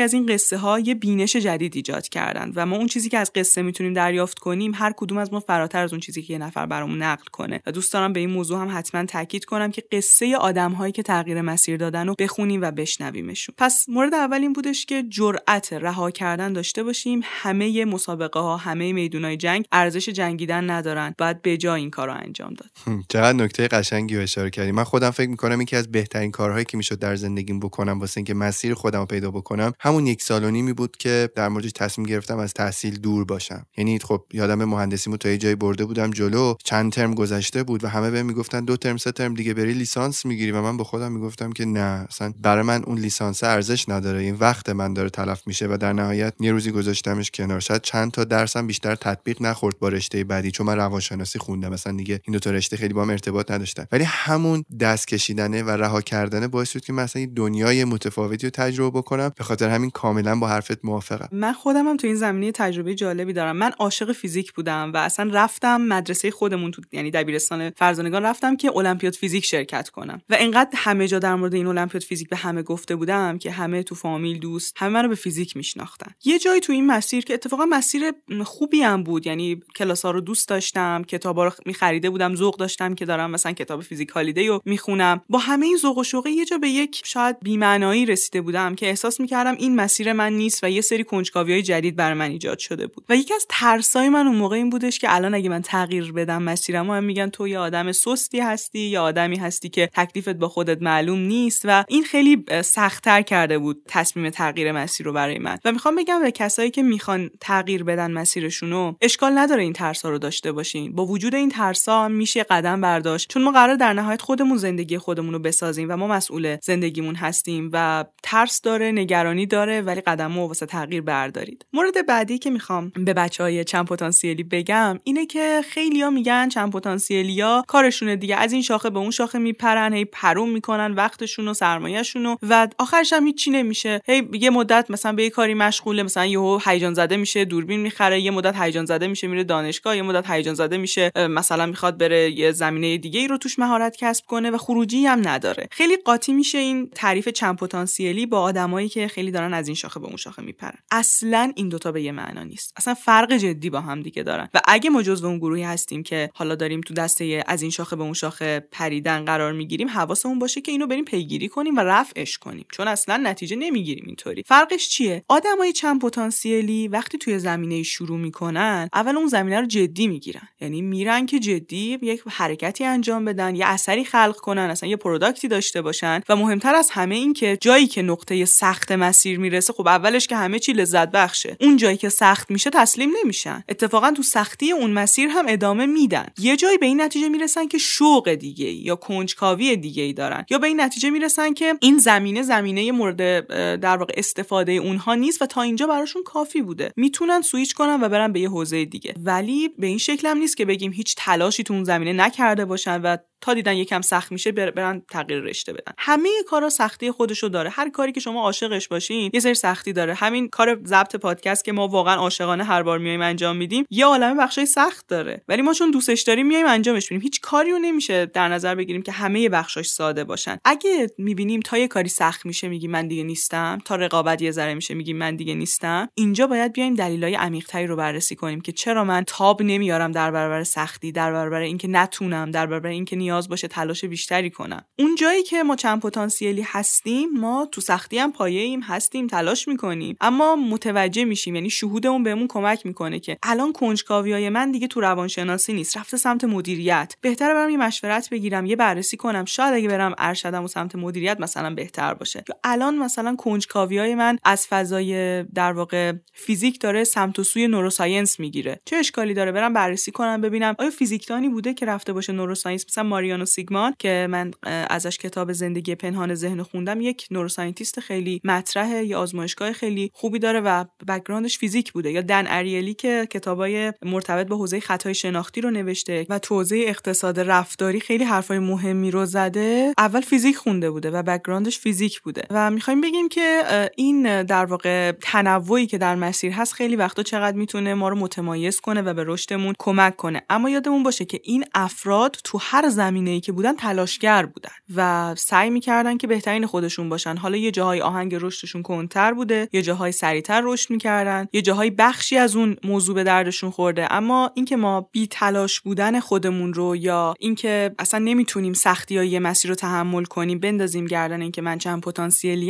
از این قصه ها یه بینش جدید ایجاد کردن و ما اون چیزی که از قصه می‌تونیم دریافت کنیم هر کدوم از ما فراتر از اون چیزی که یه نفر برامون نقل کنه. و دوست دارم به این موضوع هم حتما تاکید کنم که قصه آدم هایی که تغییر مسیر دادن رو بخونیم و بشنویمشون. پس مورد اول این بودش که جرأت رها کردن داشته باشیم. همه مسابقه ها همه میدونای جنگ ارزش جنگیدن ندارن. باید به جای این کار رو انجام داد. چقدر نکته قشنگی اشاره کردی. من خودم فکر می‌کنم یکی از بهترین کارهایی که می‌شد در زندگیم بکنم واسه اینکه مسیر خودم رو پیدا بکنم همون یک سال و نیمی بود که در موردش تصمیم گرفتم از تحصیل دور باشم. یعنی خب یادم مهندسیمو تا یه جای برده بودم جلو. چند ترم گذشته بود و همه بهم می‌گفتن دو ترم سه ترم دیگه بری لیسانس می‌گیری و من به خودم می‌گفتم که نه اصلا برای من اون لیسانس ارزش نداره. این وقت من داره تلف میشه و در نهایت یه روزی گذاشتمش کنار. شاید چند تا درسم بیشتر تطبیق نخورد با رشته بعدی چون من روانشناسی خوندم. مثلا دیگه این دو تا رشته خیلی با هم ارتباط نداشتن. ولی همون دست کشیدنه و رها کردنه باعث شد که مثلا دنیای متفاوتی رو تجربه بکنم. به خاطر همین کاملا با حرفت موافقم. من خودم هم تو این زمینه تجربه جالبی دارم. من عاشق فیزیک بودم و اصلا رفتم مدرسه خودمون تو یعنی دبیرستان فرزانگان رفتم که المپیاد فیزیک شرکت شرکت کنم. و انقدر همه جا در مورد این المپیاد فیزیک به همه گفته بودم که همه تو فامیل دوست همه منو به فیزیک میشناختن. یه جایی تو این مسیر که اتفاقا مسیر خوبی هم بود یعنی کلاس ها رو دوست داشتم کتابا رو میخریده بودم ذوق داشتم که دارم مثلا کتاب فیزیک هالیدی رو می‌خونم. با همه این ذوق و شوقه یه جا به یک شاید بی‌معنایی رسیده بودم که احساس می‌کردم این مسیر من نیست و یه سری کنجکاوی های جدید برای من ایجاد شده بود. و یکی از ترسای من اون موقع این بودش که الان اگه من تغییر بدم مسیرمو هم میگن تو یه آدم سستی هستی یا آدمی هستی که تکلیفت با خودت معلوم نیست و این خیلی سختتر کرده بود تصمیم تغییر مسیر رو برای من. و می‌خوام بگم به کسایی که می‌خوان تغییر بدن مسیرشونو اشکال نداره این ترسا رو داشته باشین. با وجود این ترسا میشه قدم برداشت. چون ما قرار در نهایت خودمون زندگی خودمون رو بسازیم و ما مسئول زندگیمون هستیم و ترس داره نگرانی داره ولی قدم واسه تغییر بردارید. مورد بعدی که می‌خوام به بچه های چند پتانسیلی بگم اینه که خیلیا میگن چند پتانسیلیا کارشونه دیگه. از این شاخه به اون شاخه میپرن هی پروم می‌کنن وقتشون و سرمایهشون و آخرش هم هیچی نمیشه. هی یه مدت مثلا به یه کاری مشغوله مثلا یهو هیجان زده میشه دوربین می‌خره یه مدت هیجان زده میشه میره دانشگاه یه مدت هیجان زده میشه مثلا می‌خواد بره یه زمینه دیگه ای رو توش مهارت کسب کنه و خروجی هم نداره. خیلی قاطی میشه این تعریف چند پتانسیلی با آدمایی که خیلی دارن از این شاخه به اون شاخه میپرن. اصلا این دوتا به یه معنا نیست. اصلا فرق جدی با هم دیگه دارن. و اگه ما جزو اون گروهی هستیم که حالا داریم تو دسته از این شاخه به اون شاخه پریدن قرار می‌گیریم حواسمون باشه که اینو بریم پیگیری کنیم و رفعش کنیم. چون اصلا نتیجه نمی‌گیریم اینطوری. فرقش چیه؟ آدمای چند پتانسیلی وقتی توی زمینه شروع می‌کنن اول اون زمینه رو جدی می‌گیرن. یعنی میرن که جدی یک حرکتی انجام بدن یه اثری خلق کنن اصلا یه پروداکتی داشته باشن. و مهمتر از همه این که جایی که نقطه سخت مسیر می‌رسه خب اولش که همه چی لذت بخشه. اون جایی که سخت میشه تسلیم نمیشن. اتفاقا تو سختی اون مسیر هم ادامه میدن. یه جایی به این نتیجه می‌رسن که شوق دیگه یا کنجکاوی دیگه ای دارن. یا به این نتیجه می‌رسن که این زمینه زمینه مورد در واقع استفاده اونها نیست و تا اینجا براشون کافی بوده. می‌تونن سویچ کنن و برن به یه حوزه دیگه. ولی به این شکل نیست که بگیم هیچ تلاشی تو اون زمینه نکرده باشن و تا دیدن یکم سخت میشه برن تغییر رشته بدن. همه کارا سختی خودشو داره. هر کاری که شما عاشقش باشین یه سری سختی داره. همین کار ضبط پادکست که ما واقعا عاشقانه هر بار میایم انجام میدیم یه عالمه بخشای سخت داره. ولی ما چون دوستش داریم میایم انجامش میدیم. هیچ کاری نمیشه در نظر بگیریم که همه بخشاش ساده باشن. اگه می‌بینیم تا یه کاری سخت میشه میگیم من دیگه نیستم تا رقابت یه ذره میشه میگیم من دیگه نیستم اینجا باید بیایم دلایل عمیقتری رو بررسی کنیم که چرا من تاب نمیارم در برابر سختی در برابر اینکه نتونم در برابر اینکه باشه تلاش بیشتری کنم اون جایی که ما چند پتانسیلی هستیم ما تو سختی هم پایه ایم هستیم تلاش می‌کنیم. اما متوجه میشیم یعنی شهودمون بهمون کمک می‌کنه که الان کنجکاویای من دیگه تو روانشناسی نیست رفته سمت مدیریت. بهتره برم یه مشورت بگیرم یه بررسی کنم. شاید اگه برم ارشدم و سمت مدیریت مثلا بهتر باشه. یا الان مثلا کنجکاویای من از فضای در واقع فیزیک داره سمت و سوی نوروساینس می‌گیره. چه اشکالی داره؟ برم بررسی کنم ببینم آیا فیزیکدانی بوده که رفته باشه neuroscience مثلا ماریانو سیگمان که من ازش کتاب زندگی پنهان ذهن خوندم یک neuroscientist خیلی مطرح یه آزمایشگاه خیلی خوبی داره و background ش فیزیک بوده. یا دن اریلی که کتابای مرتبط به حوزه خطای شناختی رو نوشته و تو حوزه اقتصاد رفتاری خیلی حرفای مهمی رو زده اول فیزیک خونده بوده و background ش فیزیک بوده. و می‌خوایم بگیم که این در واقع تنوعی که در مسیر هست خیلی وقتا چقدر می‌تونه ما رو متمایز کنه و به رشدمون کمک کنه. اما یادمون باشه که این افراد تو هر زمینه ای که بودن تلاشگر بودن و سعی می‌کردن که بهترین خودشون باشن. حالا یه جاهای آهنگ رشدشون کنتر بوده یه جاهای سریعتر رشد می‌کردن یه جاهای بخشی از اون موضوع به دردشون خورده. اما اینکه ما بی تلاش بودن خودمون رو یا اینکه اصلا نمی‌تونیم سختی های مسیر رو تحمل کنیم بندازیم گردن اینکه من چند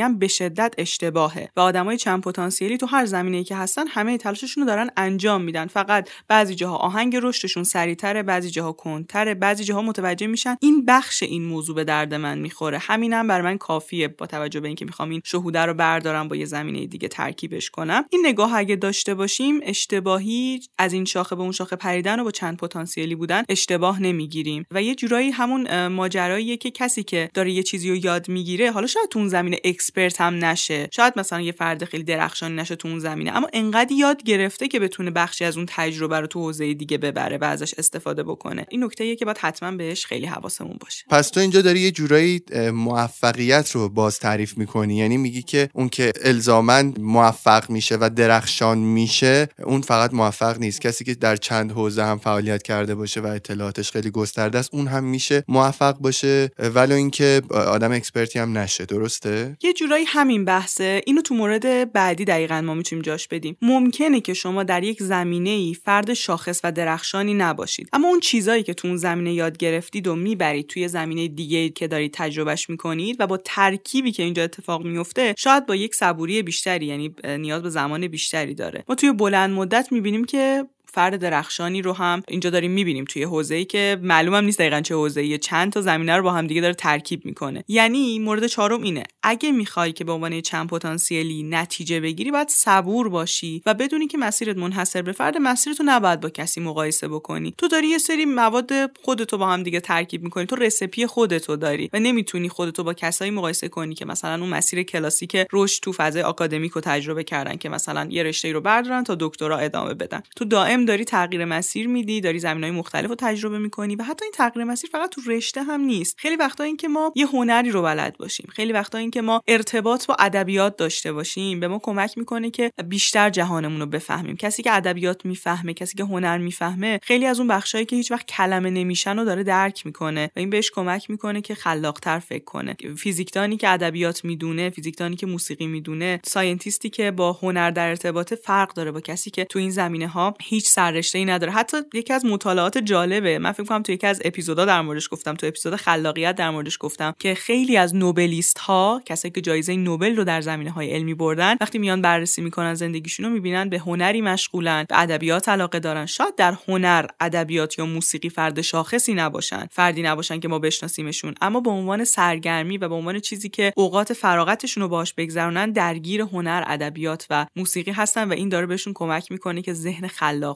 هم به شدت اشتباهه. و آدمای چند پتانسیلی تو هر زمینه‌ای که هستن همه تلاششون رو دارن انجام میدن. فقط بعضی جاها آهنگ رشدشون سریعتره بعضی جاها کنتره بعضی جاها متوجه میشن. این بخش این موضوع به درد من می‌خوره. همینم هم برای من کافیه با توجه به اینکه می‌خوام این شهوده رو بردارم با یه زمینه دیگه ترکیبش کنم. این نگاه اگه داشته باشیم اشتباهی از این شاخه به اون شاخه پریدن و با چند پتانسیلی بودن اشتباه نمی‌گیریم. و یه جورایی همون ماجراییه که کسی که داره یه چیزی رو یاد می‌گیره حالا شاید تو اون زمینه expert هم نشه. شاید مثلا یه فرد خیلی درخشانی نشه تو اون زمینه اما انقدر یاد گرفته که بتونه بخشی از اون تجربه رو تو حوزه دیگه ببره و ازش استفاده بکنه. این نکته که باید حتما بهش خیلی حواسمون باشه. پس تو اینجا داری یه جورایی موفقیت رو باز تعریف می‌کنی؟ یعنی میگی که اون که الزاما موفق میشه و درخشان میشه اون فقط موفق نیست. کسی که در چند حوزه هم فعالیت کرده باشه و اطلاعاتش خیلی گسترده است اون هم میشه موفق باشه. ولی اینکه آدم expert ی هم نشه درسته؟ یه جورایی همین بحثه. اینو تو مورد بعدی دقیقا ما می‌تونیم جاش بدیم. ممکنه که شما در یک زمینه ای فرد شاخص و درخشانی نباشید. اما اون چیزایی که تو اون زمینه یاد گرفتید و می‌برید توی زمینه دیگه که دارید تجربهش می‌کنید و با ترکیبی که اینجا اتفاق میفته شاید با یک صبوری بیشتری یعنی نیاز به زمان بیشتری داره. ما توی بلند مدت می‌بینیم که فرد درخشانی رو هم اینجا داریم می‌بینیم توی حوزه‌ای که معلومم نیست دقیقا چه حوزه‌ای چند تا زمینه رو با هم دیگه داره ترکیب می‌کنه. یعنی مورد چهارم اینه اگه می‌خوای که به عنوان چند پتانسیلی نتیجه بگیری باید صبور باشی و بدونی که مسیرت منحصر به فرد مسیرتو نباید با کسی مقایسه بکنی. تو داری یه سری مواد خودتو با هم دیگه ترکیب می‌کنی تو recipe خودتو داری و نمی‌تونی خودتو با کسایی مقایسه کنی که مثلا اون مسیر کلاسیک رشد تو فضای آکادمیک رو تجربه کردن که مثلا یه رشته رو بردارن تا دکترا ادامه بدن. تو دائم داری تغییر مسیر میدی داری زمینه‌های مختلف رو تجربه می‌کنی و حتی این تغییر مسیر فقط تو رشته هم نیست. خیلی وقتا این که ما یه هنری رو بلد باشیم. خیلی وقتا این که ما ارتباط با ادبیات داشته باشیم به ما کمک می‌کنه که بیشتر جهانمون رو بفهمیم. کسی که ادبیات می‌فهمه کسی که هنر می‌فهمه خیلی از اون بخشایی که هیچ وقت کلمه نمیشن رو داره درک می‌کنه و این بهش کمک می‌کنه که خلاقتر فکر کنه. فیزیکدانی که ادبیات می‌دونه فیزیکدانی که موسیقی می‌دونه scientist ی که با هنر در ارتباط فرق داره با کسی که تو این زمینه ها هیچ سررشته ای نداره. حتی یکی از مطالعات جالبه. من فکر کنم تو یکی از اپیزودا در موردش گفتم. تو اپیزود خلاقیت در موردش گفتم که خیلی از نوبلیست ها کسایی که جایزه نوبل رو در زمینه های علمی بردن وقتی میان بررسی می‌کنن زندگیشون رو می‌بینن به هنری مشغولن به ادبیات علاقه دارن. شاید در هنر ادبیات یا موسیقی فرد شاخصی نباشن فردی نباشن که ما بشناسیمشون. اما به عنوان سرگرمی و به عنوان چیزی که اوقات فراغتشون رو باش بگذرونن درگیر هنر ادبیات و موسیقی هستن و این داره بهشون کمک می‌کنه که ذهن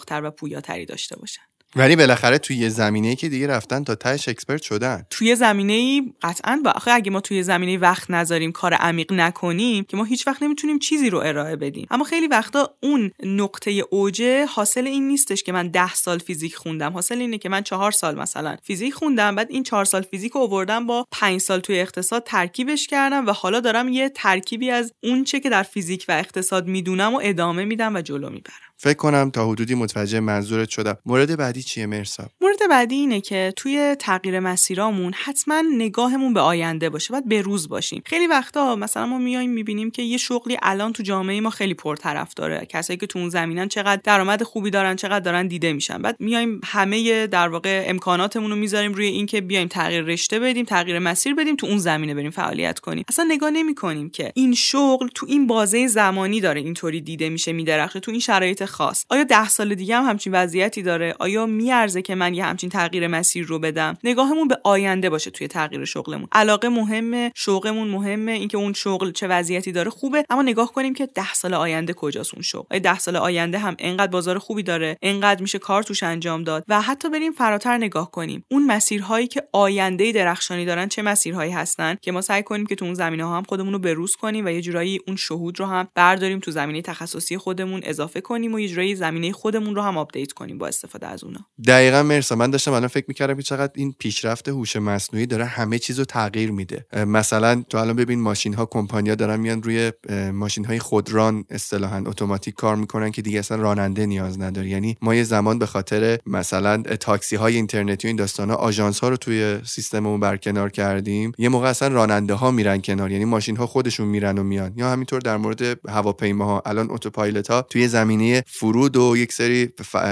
خلاقتر و پویاتری داشته باشن. ولی بالاخره توی یه زمینه‌ای که دیگه رفتن تا تهش expert شدن. توی زمینه‌ای قطعا با آخه اگه ما توی زمینه وقت نذاریم کار عمیق نکنیم که ما هیچ وقت نمی‌تونیم چیزی رو ارائه بدیم. اما خیلی وقتا اون نقطه اوجه حاصل این نیستش که من ده سال فیزیک خوندم. حاصل اینه که من چهار سال مثلا فیزیک خوندم بعد این چهار سال فیزیک رو آوردم با پنج سال توی اقتصاد ترکیبش کردم و حالا دارم یه ترکیبی از اون چه که در فیزیک و اقتصاد می‌دونم و ادامه میدم و جلو می‌برم. فکر کنم تا حدودی متوجه منظورت شدم. مورد بعدی چیه؟ مرسا. مورد بعدی اینه که توی تغییر مسیرامون حتما نگاهمون به آینده باشه باید به روز باشیم. خیلی وقتا مثلا ما میایم می‌بینیم که یه شغلی الان تو جامعه ما خیلی پرطرف داره. کسایی که تو اون زمینن چقدر درآمد خوبی دارن چقدر دارن دیده میشن. بعد میایم همه در واقع امکاناتمون رو می‌ذاریم روی اینکه بیایم تغییر رشته بدیم تغییر مسیر بدیم تو اون زمینه بریم فعالیت کنیم. اصلا نگاه نمی‌کنیم که این شغل تو این بازه زمانی داره اینطوری دیده میشه میدرخشه. تو این شرایط خاص. آیا ده سال دیگه هم همچین وضعیتی داره؟ آیا میارزه که من یه همچین تغییر مسیر رو بدم؟ نگاهمون به آینده باشه توی تغییر شغلمون. علاقه مهمه شوقمون مهمه اینکه اون شغل چه وضعیتی داره خوبه. اما نگاه کنیم که ده سال آینده کجاست اون شغل؟ آیا ده سال آینده هم انقدر بازار خوبی داره؟ انقدر میشه کار توش انجام داد؟ و حتی بریم فراتر نگاه کنیم. اون مسیرهایی که آینده درخشانی دارن چه مسیرهایی هستن؟ که ما سعی کنیم که تو اون زمینه ها هم خودمون رو بروز کنیم و یه جورایی اون شهود رو هم برداریم تو زمینه تخصصی خودمون اضافه کنیم و یه جورایی زمینه خودمون رو هم آپدیت کنیم با استفاده از اونا. دقیقا مرسا من داشتم الان فکر می‌کردم چقدر این پیشرفت هوش مصنوعی داره همه چیز رو تغییر میده. مثلا تو الان ببین ماشین ها کمپانیا دارن میان روی ماشین های خودران اصطلاحا اتوماتیک کار می‌کنن که دیگه اصلا راننده نیاز نداره. یعنی ما یه زمان به خاطر مثلا تاکسی های اینترنتی و این داستانا آژانس ها رو توی سیستممون برکنار کردیم یه موقع اصلا راننده ها میرن کنار. یعنی ماشین ها خودشون میرن و میان. یا همینطور در مورد هواپیماها. الان اتوپایلوت ها توی زمینه فرود و یک سری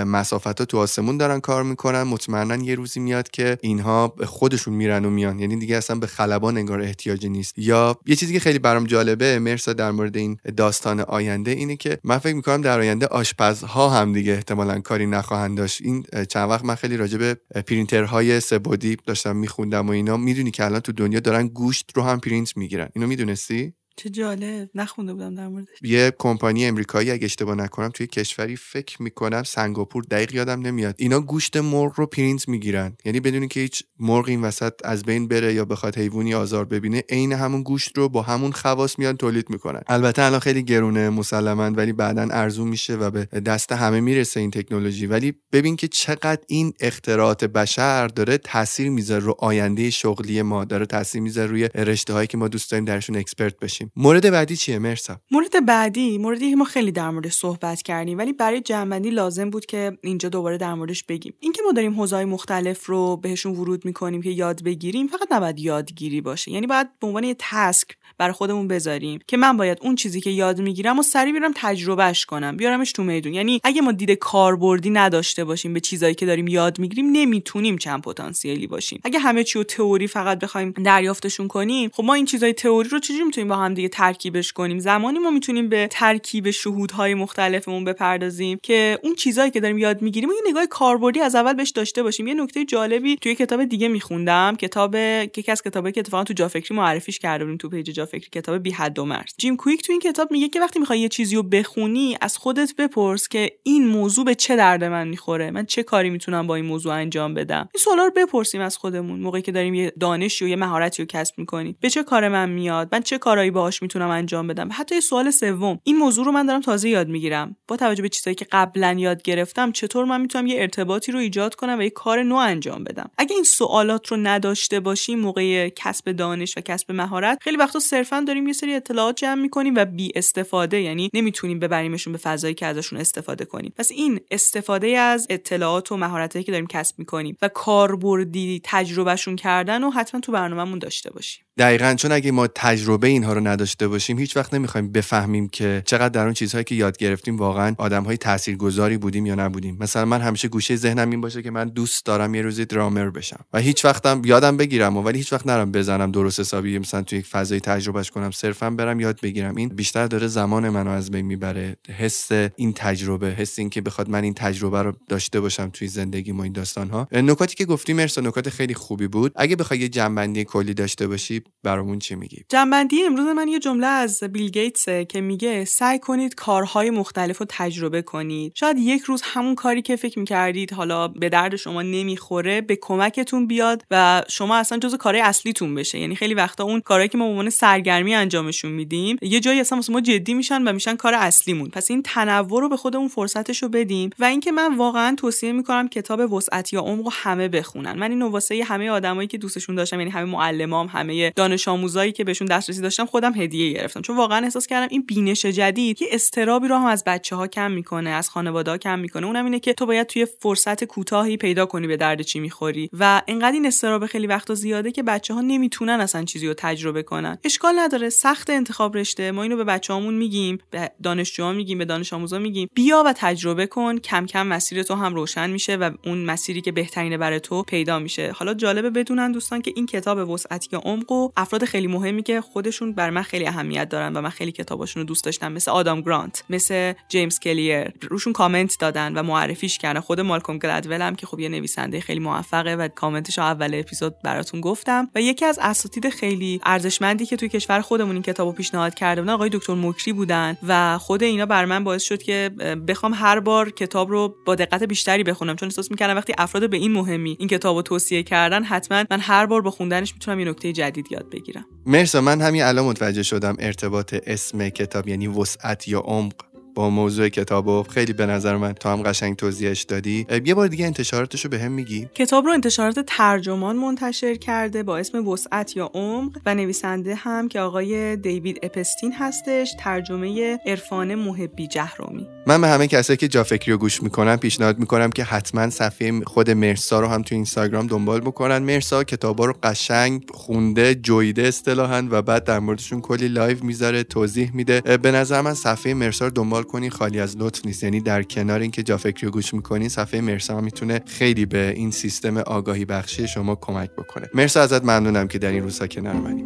مسافت ها تو آسمون دارن کار می‌کنن مطمئنا یه روزی میاد که اینها خودشون میرن و میان. یعنی دیگه اصلا به خلبان انگار احتیاجی نیست. یا یه چیزی که خیلی برام جالبه مرسا در مورد این داستان آینده اینه که من فکر می‌کنم در آینده آشپزها هم دیگه احتمالا کاری نخواهند داشت. این چند وقت من خیلی راجع پرینترهای سه‌بعدی داشتم میخوندم و اینا. می‌دونی که الان تو دنیا دارن گوشت رو هم پرینت می‌گیرن. اینو می‌دونستی؟ چه جالب نخونده بودم در موردش. یه کمپانی امریکایی اگه اشتباه نکنم توی کشوری فکر می‌کنم سنگاپور دقیق یادم نمیاد. اینا گوشت مرغ رو پرینت می‌گیرن. یعنی بدون که هیچ مرغ این وسط از بین بره یا بخواد حیوانی آزار ببینه عین همون گوشت رو با همون خواص میان تولید می‌کنن. البته الان خیلی گرونه مسلما ولی بعدا ارزون میشه و به دست همه می‌رسه این تکنولوژی. ولی ببین که چقدر این اختراعات بشر داره تاثیر می‌ذاره رو آینده شغلی ما داره تاثیر می‌ذاره روی رشته هایی که ما دوست داریم درشون expert بشیم. مورد بعدی چیه؟ مرسا. مورد بعدی موردی که ما خیلی در موردش صحبت کردیم ولی برای جنبندی لازم بود که اینجا دوباره در موردش بگیم. اینکه ما داریم حوزه‌های مختلف رو بهشون ورود می‌کنیم که یاد بگیریم فقط نباید یادگیری باشه. یعنی باید به عنوان یه تسک برای خودمون بذاریم که من باید اون چیزی که یاد می‌گیرم و سری بیارم تجربهش کنم بیارمش تو میدون. یعنی اگه ما دید کاربردی نداشته باشیم به چیزایی که داریم یاد می‌گیریم نمی‌تونیم چند پتانسیلی باشیم. اگه همه چی رو تئوری فقط بخوایم دریافتشون کنیم خب ما این چیزای تئوری رو چجوری می‌تونیم با هم دیگه ترکیبش کنیم. زمانی ما می‌تونیم به ترکیب شهودهای مختلفمون بپردازیم که اون چیزایی که داریم یاد می‌گیریم یه نگاه کاربردی از اول بهش داشته باشیم. یه نکته جالبی توی کتاب دیگه میخوندم کتاب یکی از کتابایی که اتفاقا تو جافکری معرفیش کرده بودیم تو پیج جافکری کتاب بی حد و مرز جیم کویک تو این کتاب میگه که وقتی می‌خوای یه چیزی رو بخونی از خودت بپرس که این موضوع به چه درد من می‌خوره؟ من چه کاری می‌تونم با این موضوع انجام بدم؟ این سوالا رو بپرسیم از خودمون. موقعی که داریم یه دانشی و یه مهارتی رو کسب می‌کنیم. به چه کار من میاد؟ من چه کارهایی باهاش می‌تونم انجام بدم. حتی سوال سوم. این موضوع رو من دارم تازه یاد می‌گیرم. با توجه به چیزایی که قبلا یاد گرفتم چطور من می‌تونم یه ارتباطی رو ایجاد کنم و یه کار نو انجام بدم؟ اگه این سوالات رو نداشته باشیم موقع کسب دانش و کسب مهارت خیلی وقتا صرفا داریم یه سری اطلاعات جمع می‌کنیم و بی استفاده یعنی نمی‌تونیم ببریمشون به فضایی که ازشون استفاده کنیم. پس این استفاده از اطلاعات و مهارتایی که داریم کسب می‌کنیم و کاربردی تجربهشون کردن و حتما تو برنامهمون داشته باشیم. دقیقا چون اگه ما تجربه اینها رو نداشته باشیم هیچ وقت نمی‌خوایم بفهمیم که چقدر در اون چیزهایی که یاد گرفتیم واقعا آدمهای تاثیرگذاری بودیم یا نبودیم. مثلا من همیشه گوشه ذهنم این باشه که من دوست دارم یه روزی درامر بشم و هیچ وقتم یادم بگیرم و ولی هیچ وقت نرم بزنم درست حسابی مثلا توی یک فضای تجربهش کنم صرفا برم یاد بگیرم. این بیشتر داره زمان منو از بین می‌بره. حس این تجربه حس این که بخواد من این تجربه رو داشته باشم توی زندگی ما این داستان ها نکاتی که گفتیم مرسا نکات خیلی خوبی بود. اگه بخوای یه جنبندی کلی داشته باشی برامون چی میگی؟ جنبندی امروز من یه جمله از بیل گیتسه که میگه سعی کنید کارهای مختلف رو تجربه کنید. شاید یک روز همون کاری که فکر می‌کردید حالا به درد شما نمی‌خوره به کمکتون بیاد و شما اصلا جز کارهای اصلیتون بشه. یعنی خیلی وقتا اون کارهایی که ما به عنوان سرگرمی انجامشون میدیم یه جایی اصلا ما جدی میشن و میشن کار اصلیمون. پس این تنوع رو به خودمون فرصتش رو بدیم و اینکه من واقعا توصیه می‌کنم کتاب وسعت یا عمق همه بخونن. من این واسه همه آدمایی که دوستشون داشتم یعنی همه معلمام همه دانش آموزایی که بهشون دسترسی داشتم خودم هدیه گرفتم. چون واقعا احساس کردم این بینش جدید یه استرابی رو هم از بچه ها کم می‌کنه از خانواده ها کم می‌کنه. اونم اینه که تو باید توی فرصت کوتاهی پیدا کنی به درد چی می‌خوری. و انقدر این استراب خیلی وقتا زیاده که بچه ها نمی‌تونن اصلا چیزی رو تجربه کنن. اشکال نداره. سخت انتخاب رشته. ما اینو به بچه‌هامون میگیم به دانشجوها میگیم به دانش آموزا میگیم. بیا و تجربه کن. کم کم مسیر تو هم روشن میشه و اون مسیری که بهترینه برای تو پیدا میشه. حالا جالبه بدونن دوستان که این کتاب وسعت یا عمق و افراد خیلی مهمی که خودشون بر من خیلی اهمیت دارن و من خیلی کتاباشون رو دوست داشتم مثل آدام گرانت مثل جیمز کلیر روشون کامنت دادن و معرفیش کردن. خود مالکوم گلدول هم که خب یه نویسنده خیلی موفقه و کامنتش اول اپیزود براتون گفتم. و یکی از اساتید خیلی ارزشمندی که توی کشور خودمون این کتابو پیشنهاد کرده بودن آقای دکتر مکری بودن و خود اینا بر من باعث شد که بخوام هر بار کتاب رو با دقت بیشتری بخونم. چون احساس می‌کردم وقتی افراد به این مهمی این کتاب رو توصیه کردن حتما من هر بار با خوندنش می‌تونم یه نکته جدید یاد بگیرم. مرسا من همین الان متوجه شدم ارتباط اسم کتاب یعنی وسعت یا عمق. با موضوع کتاب و خیلی به نظر من تو هم قشنگ توضیحش دادی. یه بار دیگه انتشاراتش رو به هم میگی؟ کتاب رو انتشارات ترجمان منتشر کرده با اسم وسعت یا عمق و نویسنده هم که آقای دیوید اپستین هستش ترجمه عرفان محبی جهرمی. من به همه کسایی که جا فکری رو گوش می‌کنن پیشنهاد می‌کنم که حتما صفحه خود مرسا رو هم تو اینستاگرام دنبال بکنن. مرسا کتابا رو قشنگ خونده جویده اصطلاحا و بعد در موردشون کلی لایو می‌ذاره توضیح میده. به نظر من صفحه مرسا رو دنبال کنی خالی از لطف نیست. یعنی در کنار اینکه جا فکری رو گوش می‌کنی صفحه مرسا می‌تونه خیلی به این سیستم آگاهی بخشی شما کمک بکنه. مرسا ازت ممنونم که در این روزها کنار منی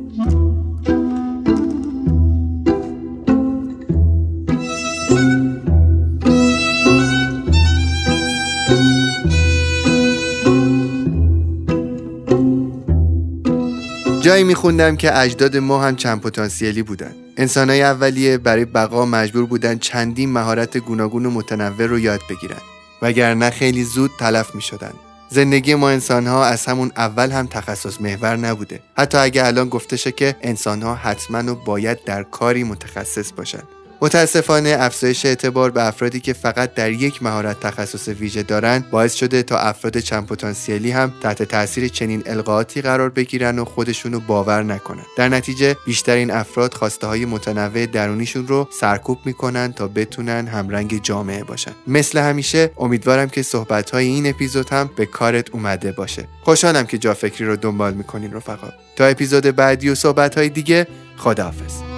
جای جایی میخوندم که اجداد ما هم چند پتانسیلی بودن. انسانهای اولیه برای بقا مجبور بودن چندین مهارت گوناگون و متنوع رو یاد بگیرن. وگرنه خیلی زود تلف می شدن. زندگی ما انسان ها از همون اول هم تخصص محور نبوده. حتی اگه الان گفته شه که انسان ها حتما و باید در کاری متخصص باشن. متاسفانه افزایش اعتبار به افرادی که فقط در یک مهارت تخصص ویژه دارند باعث شده تا افراد چند پتانسیلی هم تحت تاثیر چنین القاعاتی قرار بگیرن و خودشونو باور نکنن. در نتیجه بیشترین افراد خواسته های متنوع درونیشون رو سرکوب می‌کنن تا بتونن همرنگ جامعه باشن. مثل همیشه امیدوارم که صحبت های این اپیزود هم به کارت اومده باشه. خوشحالم که جا فکری رو دنبال می‌کنین رفقا. تا اپیزود بعدی و صحبت های دیگه خداحافظ.